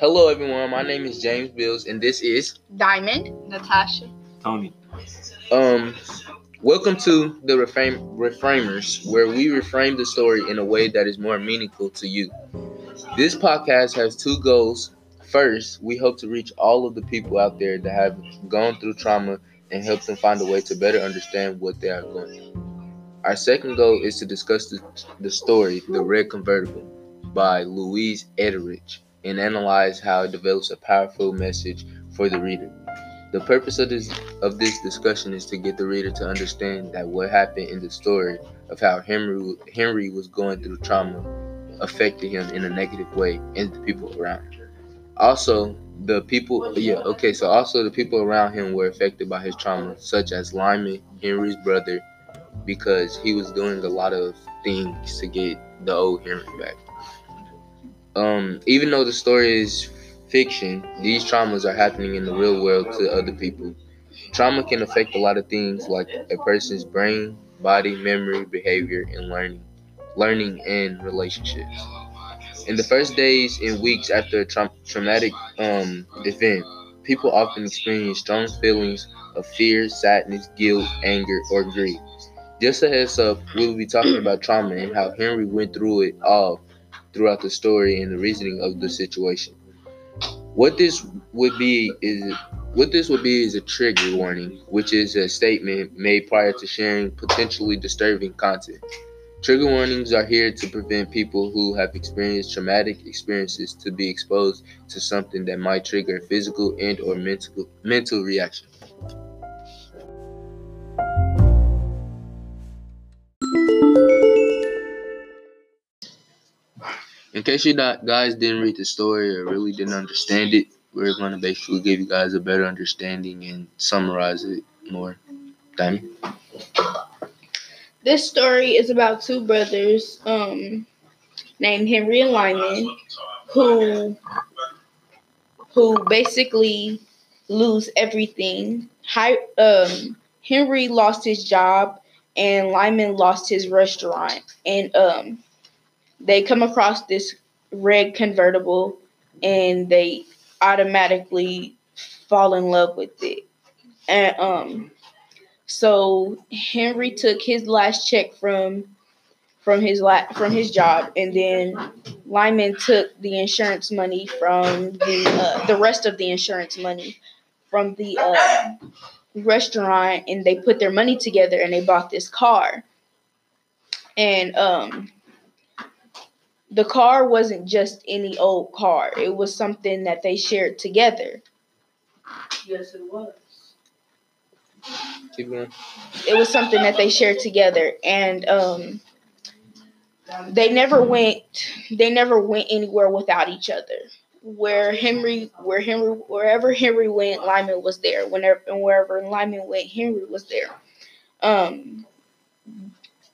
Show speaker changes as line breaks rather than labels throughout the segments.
Hello, everyone. My name is James Bills, and this is
Diamond, Natasha.
Tony.
um. Welcome to the Reframe Reframers, where we reframe the story in a way that is more meaningful to you. This podcast has two goals. First, we hope to reach all of the people out there that have gone through trauma and help them find a way to better understand what they are going through. Our second goal is to discuss the, the story, The Red Convertible, by Louise Erdrich, and analyze how it develops a powerful message for the reader. The purpose of this of this discussion is to get the reader to understand that what happened in the story of how Henry Henry was going through trauma affected him in a negative way and the people around him. Also, the people yeah, okay, so also the people around him were affected by his trauma, such as Lyman, Henry's brother, because he was doing a lot of things to get the old Henry back. Um, even though the story is fiction, these traumas are happening in the real world to other people. Trauma can affect a lot of things like a person's brain, body, memory, behavior, and learning, learning and relationships. In the first days and weeks after a tra- traumatic um, event, people often experience strong feelings of fear, sadness, guilt, anger, or grief. Just a heads up, we'll be talking about trauma and how Henry went through it all throughout the story and the reasoning of the situation. What this would be is what this would be is a trigger warning, which is a statement made prior to sharing potentially disturbing content. Trigger warnings are here to prevent people who have experienced traumatic experiences to be exposed to something that might trigger physical and or mental mental reaction. In case you not, guys didn't read the story or really didn't understand it, we're going to basically give you guys a better understanding and summarize it more. Diamond?
This story is about two brothers, um, named Henry and Lyman, who who basically lose everything. Hi, um, Henry lost his job, and Lyman lost his restaurant, and um, they come across this red convertible, and they automatically fall in love with it, and um so Henry took his last check from from his la- from his job, and then Lyman took the insurance money from the uh, the rest of the insurance money from the uh, restaurant, and they put their money together and they bought this car. And um, the car wasn't just any old car; it was something that they shared together.
Yes, it was.
Keep going.
it was something that they shared together and um they never went they never went anywhere without each other where henry where henry wherever henry went lyman was there whenever and wherever lyman went henry was there um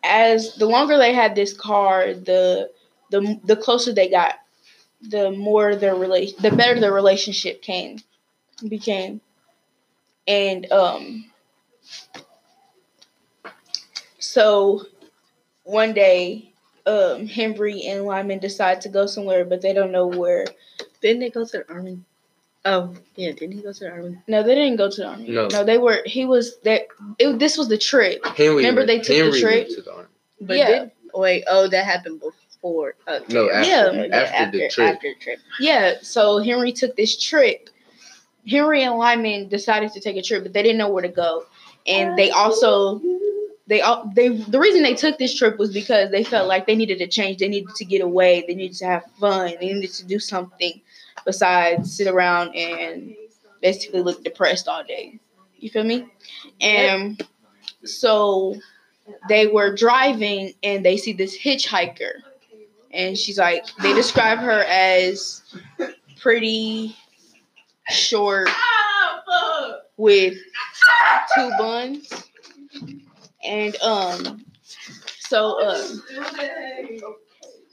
as the longer they had this car the the the closer they got the more their relation the better their relationship came became and um so one day, um, Henry and Lyman decide to go somewhere, but they don't know where.
Didn't they go to the army? Oh, yeah. Didn't he go to the army?
No, they didn't go to the army.
No.
no, they were. He was that. It, this was the trip.
Henry
Remember
went-
they took the
Henry
trip?
went to the army.
But
Yeah.
did wait? Oh, that happened before. Okay.
No, after,
Yeah.
after, the trip.
After the trip.
Yeah, so Henry took this trip. Henry and Lyman decided to take a trip, but they didn't know where to go, and they also they all they the reason they took this trip was because they felt like they needed to change. They needed to get away. They needed to have fun. They needed to do something besides sit around and basically look depressed all day. You feel me? And so they were driving and they see this hitchhiker. And she's like, they describe her as pretty short with two buns. And um so um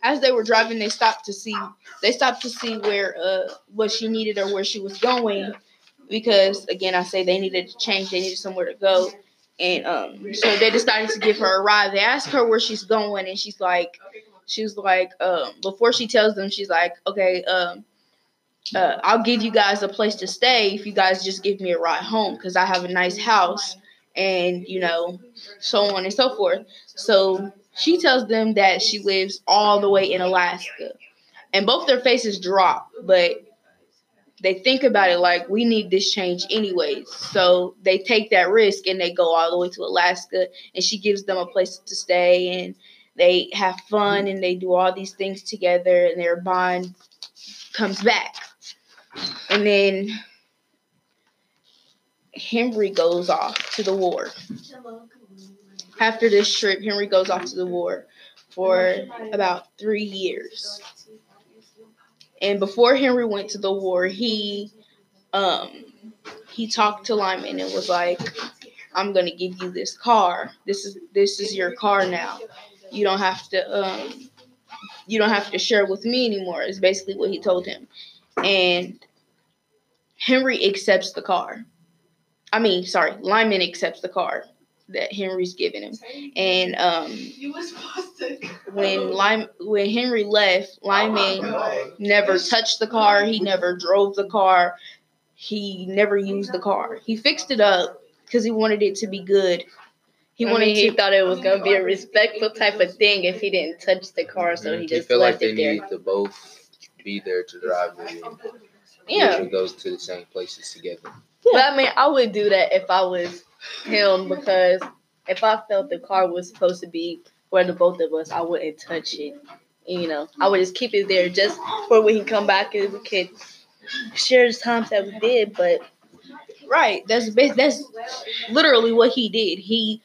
as they were driving they stopped to see they stopped to see where uh what she needed or where she was going because again I say they needed to change, they needed somewhere to go. And um so they decided to give her a ride. They asked her where she's going and she's like she was like um before she tells them she's like, Okay, um uh, I'll give you guys a place to stay if you guys just give me a ride home because I have a nice house and you know so on and so forth. So she tells them that she lives all the way in Alaska, and both their faces drop, but they think about it like we need this change anyways. So they take that risk and they go all the way to Alaska and she gives them a place to stay and they have fun and they do all these things together and their bond comes back. And then Henry goes off to the war. After this trip, Henry goes off to the war for about three years. And before Henry went to the war, he um he talked to Lyman and was like, I'm gonna give you this car. This is this is your car now. You don't have to um you don't have to share with me anymore, is basically what he told him. And Henry accepts the car. I mean, sorry, Lyman accepts the car that Henry's giving him. And um when Lyman when Henry left, Lyman never touched the car, he never drove the car, he never used the car. He fixed it up because he wanted it to be good. He
I
wanted
mean, he
to
thought it was gonna be a respectful type of thing if he didn't touch the car, so mm-hmm. he
you
just
feel like
left
they
it there.
need to both be there to drive it. and
Yeah.
goes to the same places together.
But I mean, I would do that if I was him because if I felt the car was supposed to be where the both of us, I wouldn't touch it. You know, I would just keep it there just for when he come back and we could share the times that we did. But
Right. That's ba- that's literally what he did. He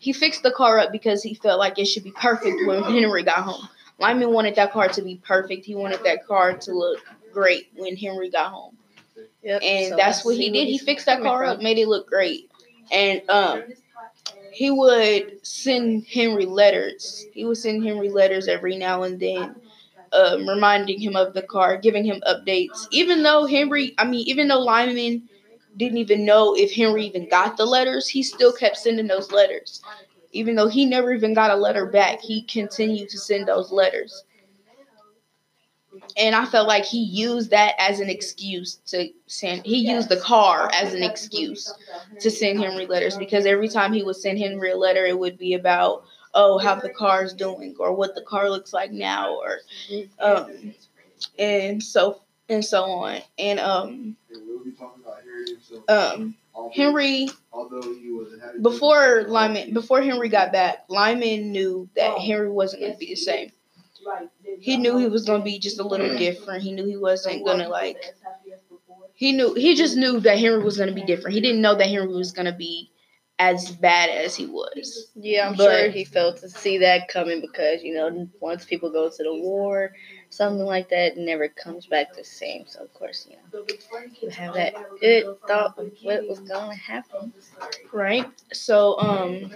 he fixed the car up because he felt like it should be perfect when Henry got home. Lyman wanted that car to be perfect. He wanted that car to look great when Henry got home.
yep,
And
so
that's what he did. He fixed that car up, made it look great. And um he would send Henry letters. He would send Henry letters every now and then, um, reminding him of the car, giving him updates. Even though Henry, I mean, even though Lyman didn't even know if Henry even got the letters, he still kept sending those letters. Even though he never even got a letter back, he continued to send those letters. And I felt like he used that as an excuse to send. He used the car as an excuse to send Henry letters because every time he would send Henry a letter, it would be about, oh, how the car's doing or what the car looks like now or, um, and so and so on. And um, um, Henry before Lyman before Henry got back, Lyman knew that Henry wasn't going to be the same. He knew he was going to be just a little different. He knew he wasn't going to like. He knew he just knew that Henry was going to be different. He didn't know that Henry was going to be as bad as he was.
Yeah, I'm
But-
sure he felt to see that coming because you know once people go to the war, something like that never comes back the same. So of course, you know, you have that good thought of what was going to happen.
right? So, um,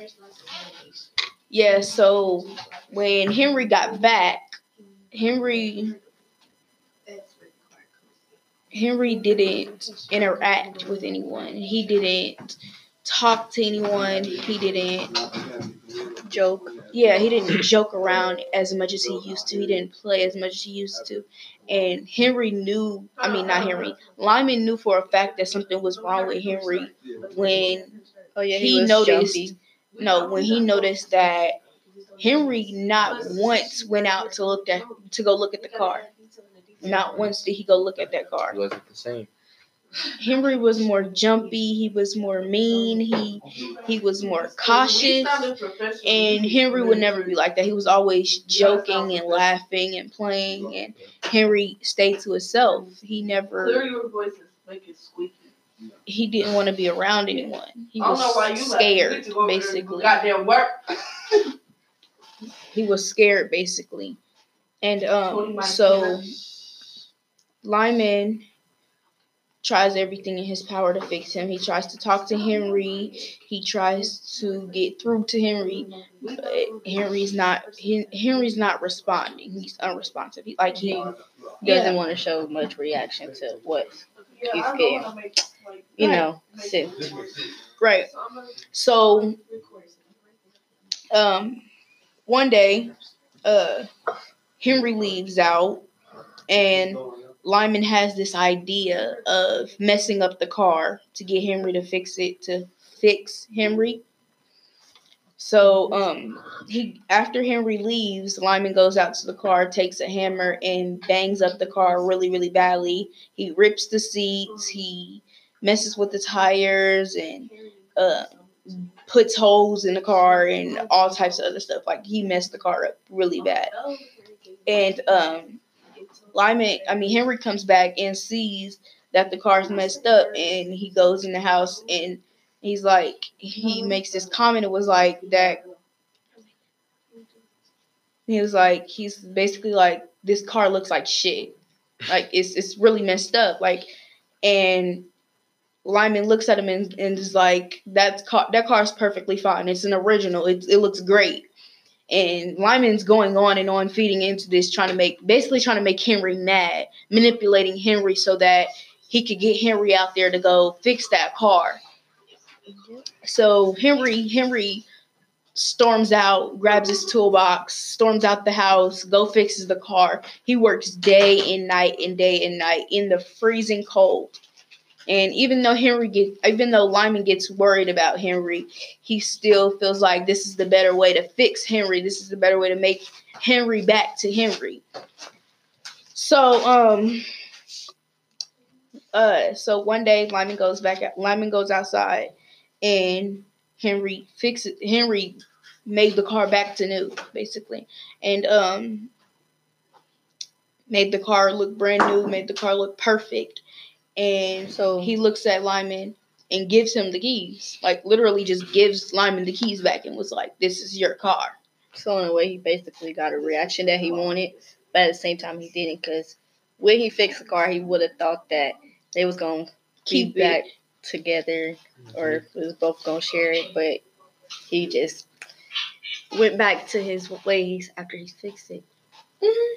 yeah. So when Henry got back, Henry Henry didn't interact with anyone. He didn't talk to anyone. He didn't
Joke.
yeah, he didn't joke around as much as he used to. He didn't play as much as he used to. And Henry knew, I mean, not Henry, Lyman knew for a fact that something was wrong with Henry when,
Oh yeah,
He
he,
noticed-
jumpy.
no, when he noticed that Henry not once went out to look at, to go look at the car. Not once did he go look at that car.
It wasn't the same.
Henry was more jumpy. He was more mean. He he was more cautious. And Henry would never be like that. He was always joking and laughing and playing. And Henry stayed to himself. He
Clear
never.
your voices, make it squeaky.
He didn't want to be around anyone. He
I don't know why
was
like,
scared,
need to go over there and do
basically.
Goddamn work.
He was scared, basically. And um, so Lyman tries everything in his power to fix him. He tries to talk to Henry. He tries to get through to Henry, but Henry's not. Henry's not responding. He's unresponsive. He, like he,
Doesn't want to show much reaction to what he's getting.
how to make, like,
you know. Sit.
right. So um, one day, uh, Henry leaves out, and Lyman has this idea of messing up the car to get Henry to fix it to fix Henry. So um he after Henry leaves, Lyman goes out to the car, takes a hammer and bangs up the car really really badly. He rips the seats, he messes with the tires and uh puts holes in the car and all types of other stuff. Like he messed the car up really bad. And um Lyman, I mean Henry comes back and sees that the car's messed up and he goes in the house and he's like he makes this comment. It was like that. He was like he's basically like this car looks like shit. Like it's it's really messed up. Like and Lyman looks at him and, and is like that car that car's perfectly fine. It's an original. It, it looks great and Lyman's going on and on feeding into this trying to make basically trying to make Henry mad manipulating Henry so that he could get Henry out there to go fix that car so Henry Henry storms out, grabs his toolbox, storms out the house, go fixes the car. He works day and night and day and night in the freezing cold. And even though Henry even though Lyman gets worried about Henry, he still feels like this is the better way to fix Henry. This is the better way to make Henry back to Henry. So, um, uh, so one day Lyman goes back. Lyman goes outside and Henry fixes Henry made the car back to new, basically, and um made the car look brand new, made the car look perfect, and so he looks at Lyman and gives him the keys, like literally just gives Lyman the keys back and was like, "This is your car."
So in a way, he basically got a reaction that he wanted, but at the same time, he didn't because when he fixed the car, he would have thought that they was gonna keep
Keep it.
back together or we was both gonna share it, but he just went back to his ways after he fixed it.
Mhm.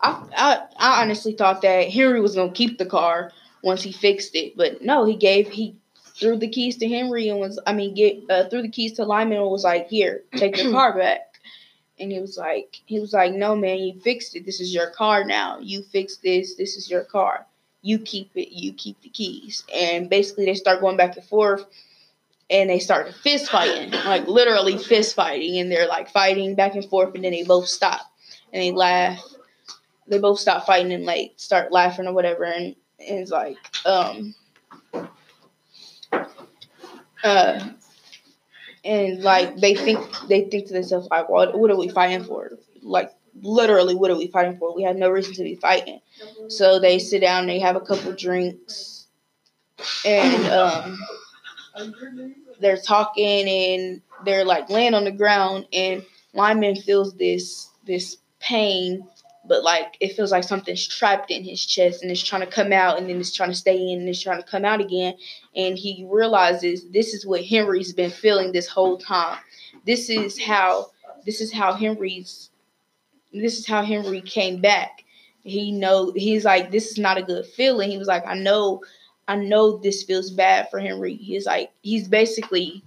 I, I I honestly thought that Henry was gonna keep the car once he fixed it, but no, he gave he threw the keys to Henry and was I mean get uh, threw the keys to Lyman and was like, here, take your car back. And he was like, he was like, no man, you fixed it. This is your car now. You fixed this. This is your car. You keep it. You keep the keys. And basically, they start going back and forth, and they start fist fighting, like literally fist fighting, and they're like fighting back and forth, and then they both stop and they laugh. They both stop fighting and like start laughing or whatever, and, it's like, um, uh, and like they think they think to themselves like, what what are we fighting for? Like literally, what are we fighting for? We had no reason to be fighting. So they sit down, they have a couple drinks, and um, they're talking and they're like laying on the ground, and Lyman feels this this pain, but like it feels like something's trapped in his chest and it's trying to come out, and then it's trying to stay in and it's trying to come out again, and he realizes this is what Henry's been feeling this whole time. This is how this is how Henry's this is how Henry came back. He know he's like this is not a good feeling. He was like I know I know this feels bad for Henry. He's like he's basically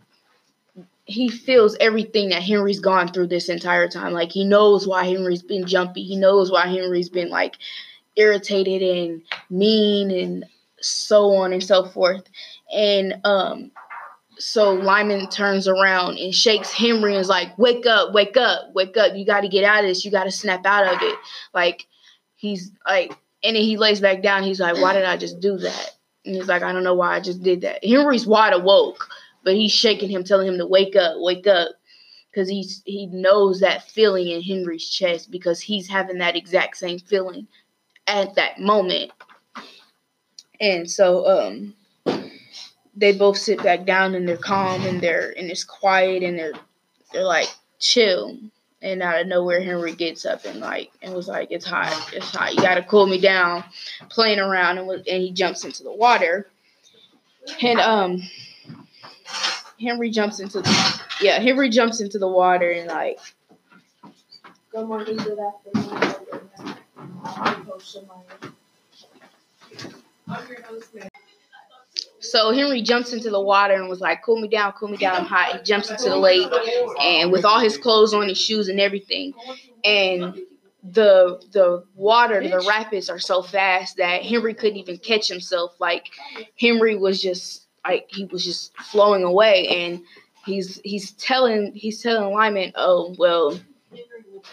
he feels everything that Henry's gone through this entire time. Like he knows why Henry's been jumpy. He knows why Henry's been like irritated and mean and so on and so forth. And um so Lyman turns around and shakes Henry and is like, Wake up, wake up, wake up. You gotta get out of this. You gotta snap out of it. Like he's like and then he lays back down. He's like, Why did I just do that? And he's like, I don't know why I just did that. Henry's wide awoke, but he's shaking him, telling him to wake up, wake up. Because he's he knows that feeling in Henry's chest because he's having that exact same feeling at that moment. And so um they both sit back down and they're calm and they're and it's quiet and they're they're like chill. And out of nowhere, Henry gets up and like and was like, "It's hot, it's hot. You gotta cool me down." Playing around and was, and he jumps into the water. And um, Henry jumps into the yeah Henry jumps into the water and like
Good morning, good afternoon. I'm host Shamaya. I'm your host, man.
So Henry jumps into the water and was like, "Cool me down, cool me down, I'm hot." He jumps into the lake and with all his clothes on, his shoes and everything, and the the water, the rapids are so fast that Henry couldn't even catch himself. Like Henry was just like he was just flowing away, and he's he's telling he's telling Lyman, oh well,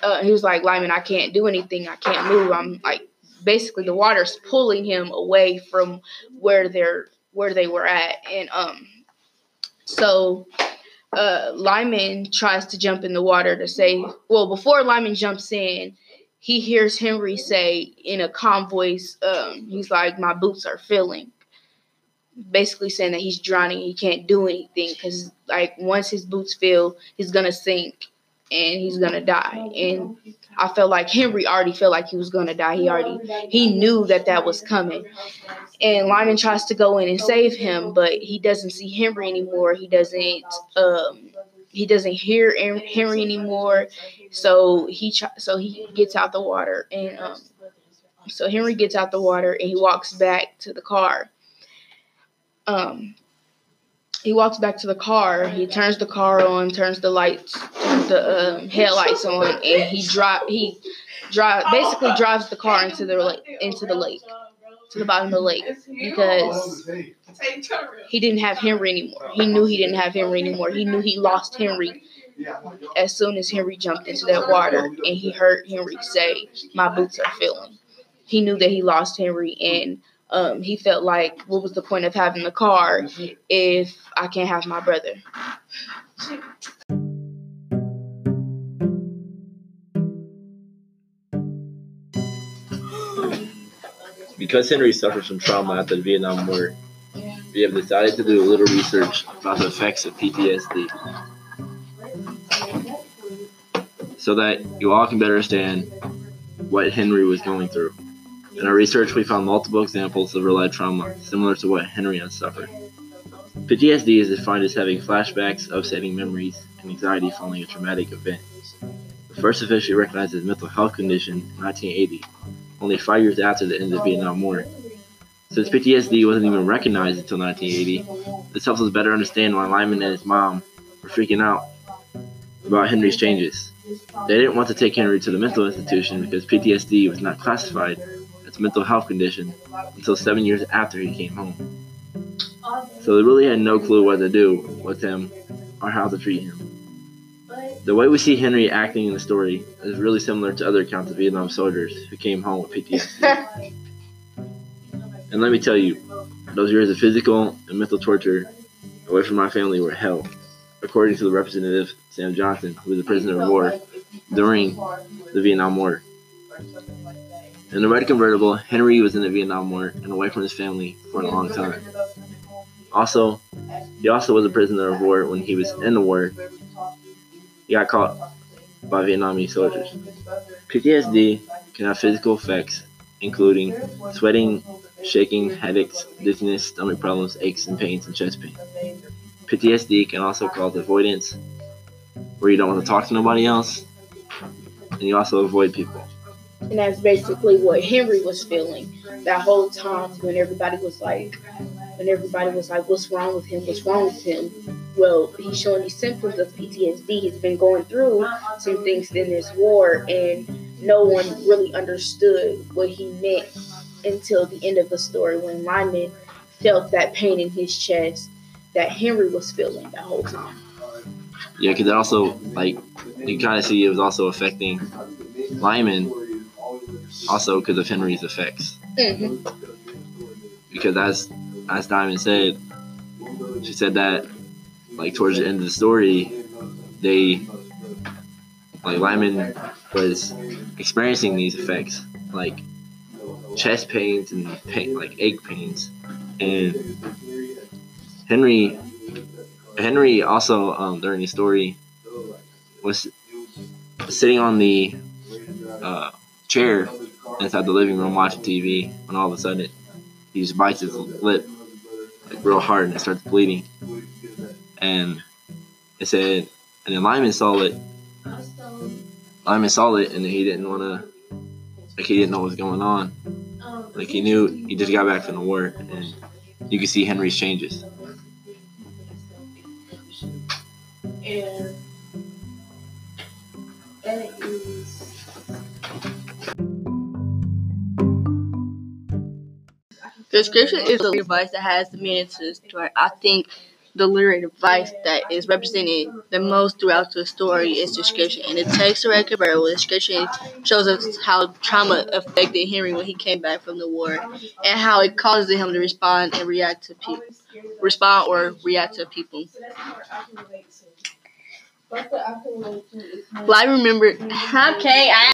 uh, he was like Lyman, I can't do anything, I can't move. I'm like basically the water's pulling him away from where they're where they were at, and um, so uh, Lyman tries to jump in the water to say, well, before Lyman jumps in, he hears Henry say in a calm voice, um, he's like, my boots are filling. Basically saying that he's drowning, he can't do anything because, like, once his boots fill, he's gonna sink and he's gonna die. And I felt like Henry already felt like he was gonna die. He already he knew that that was coming. And Lyman tries to go in and save him, but he doesn't see Henry anymore. He doesn't um he doesn't hear Henry anymore. So he so he gets out the water and um so Henry gets out the water and he walks back to the car. Um he walks back to the car. He turns the car on, turns the lights, turns the um, headlights on, and he drive. He drive basically drives the car into the lake, into the lake, to the bottom of the lake because he didn't have Henry anymore. He knew he didn't have Henry anymore. He knew he lost Henry as soon as Henry jumped into that water and he heard Henry say, "My boots are filling." He knew that he lost Henry and um, he felt like, what was the point of having the car if I can't have my brother?
Because Henry suffered from trauma after the Vietnam War, we have decided to do a little research about the effects of PTSD so that you all can better understand what Henry was going through. In our research, we found multiple examples of real-life trauma similar to what Henry has suffered. PTSD is defined as having flashbacks, upsetting memories, and anxiety following a traumatic event. The first officially recognized as mental health condition in 1980, only five years after the end of the Vietnam War. Since PTSD wasn't even recognized until 1980, this helps us better understand why Lyman and his mom were freaking out about Henry's changes. They didn't want to take Henry to the mental institution because PTSD was not classified mental health condition until seven years after he came home. So they really had no clue what to do with him or how to treat him. The way we see Henry acting in the story is really similar to other accounts of Vietnam soldiers who came home with PTSD. and let me tell you, those years of physical and mental torture away from my family were hell, according to the representative Sam Johnson, who was a prisoner of war during the Vietnam War. In the red convertible, Henry was in the Vietnam War and away from his family for a long time. Also, he also was a prisoner of war when he was in the war. He got caught by Vietnamese soldiers. PTSD can have physical effects, including sweating, shaking, headaches, dizziness, stomach problems, aches and pains, and chest pain. PTSD can also cause avoidance, where you don't want to talk to nobody else, and you also avoid people.
And that's basically what Henry was feeling that whole time when everybody was like, when everybody was like, what's wrong with him? What's wrong with him? Well, he's showing these symptoms of PTSD. He's been going through some things in this war, and no one really understood what he meant until the end of the story when Lyman felt that pain in his chest that Henry was feeling that whole time.
Yeah, because also, like, you kind of see it was also affecting Lyman also because of Henry's effects. Mm-hmm. Because as as Diamond said, she said that like towards the end of the story, they like Lyman was experiencing these effects like chest pains and pain, like ache pains, and Henry Henry also um, during the story was sitting on the uh, chair inside the living room watching TV when all of a sudden he just bites his lip like real hard and it starts bleeding. And it said, and then Lyman saw it. Lyman saw it and he didn't want to, like he didn't know what was going on. Like he knew he just got back from the war and you could see Henry's changes.
And, it is
description is the device that has the meaning to the story. I think the literary device that is represented the most throughout the story is description. And it takes text record verbal description shows us how trauma affected Henry when he came back from the war and how it causes him to respond and react to people respond or react to people. Well, I remember. Okay, I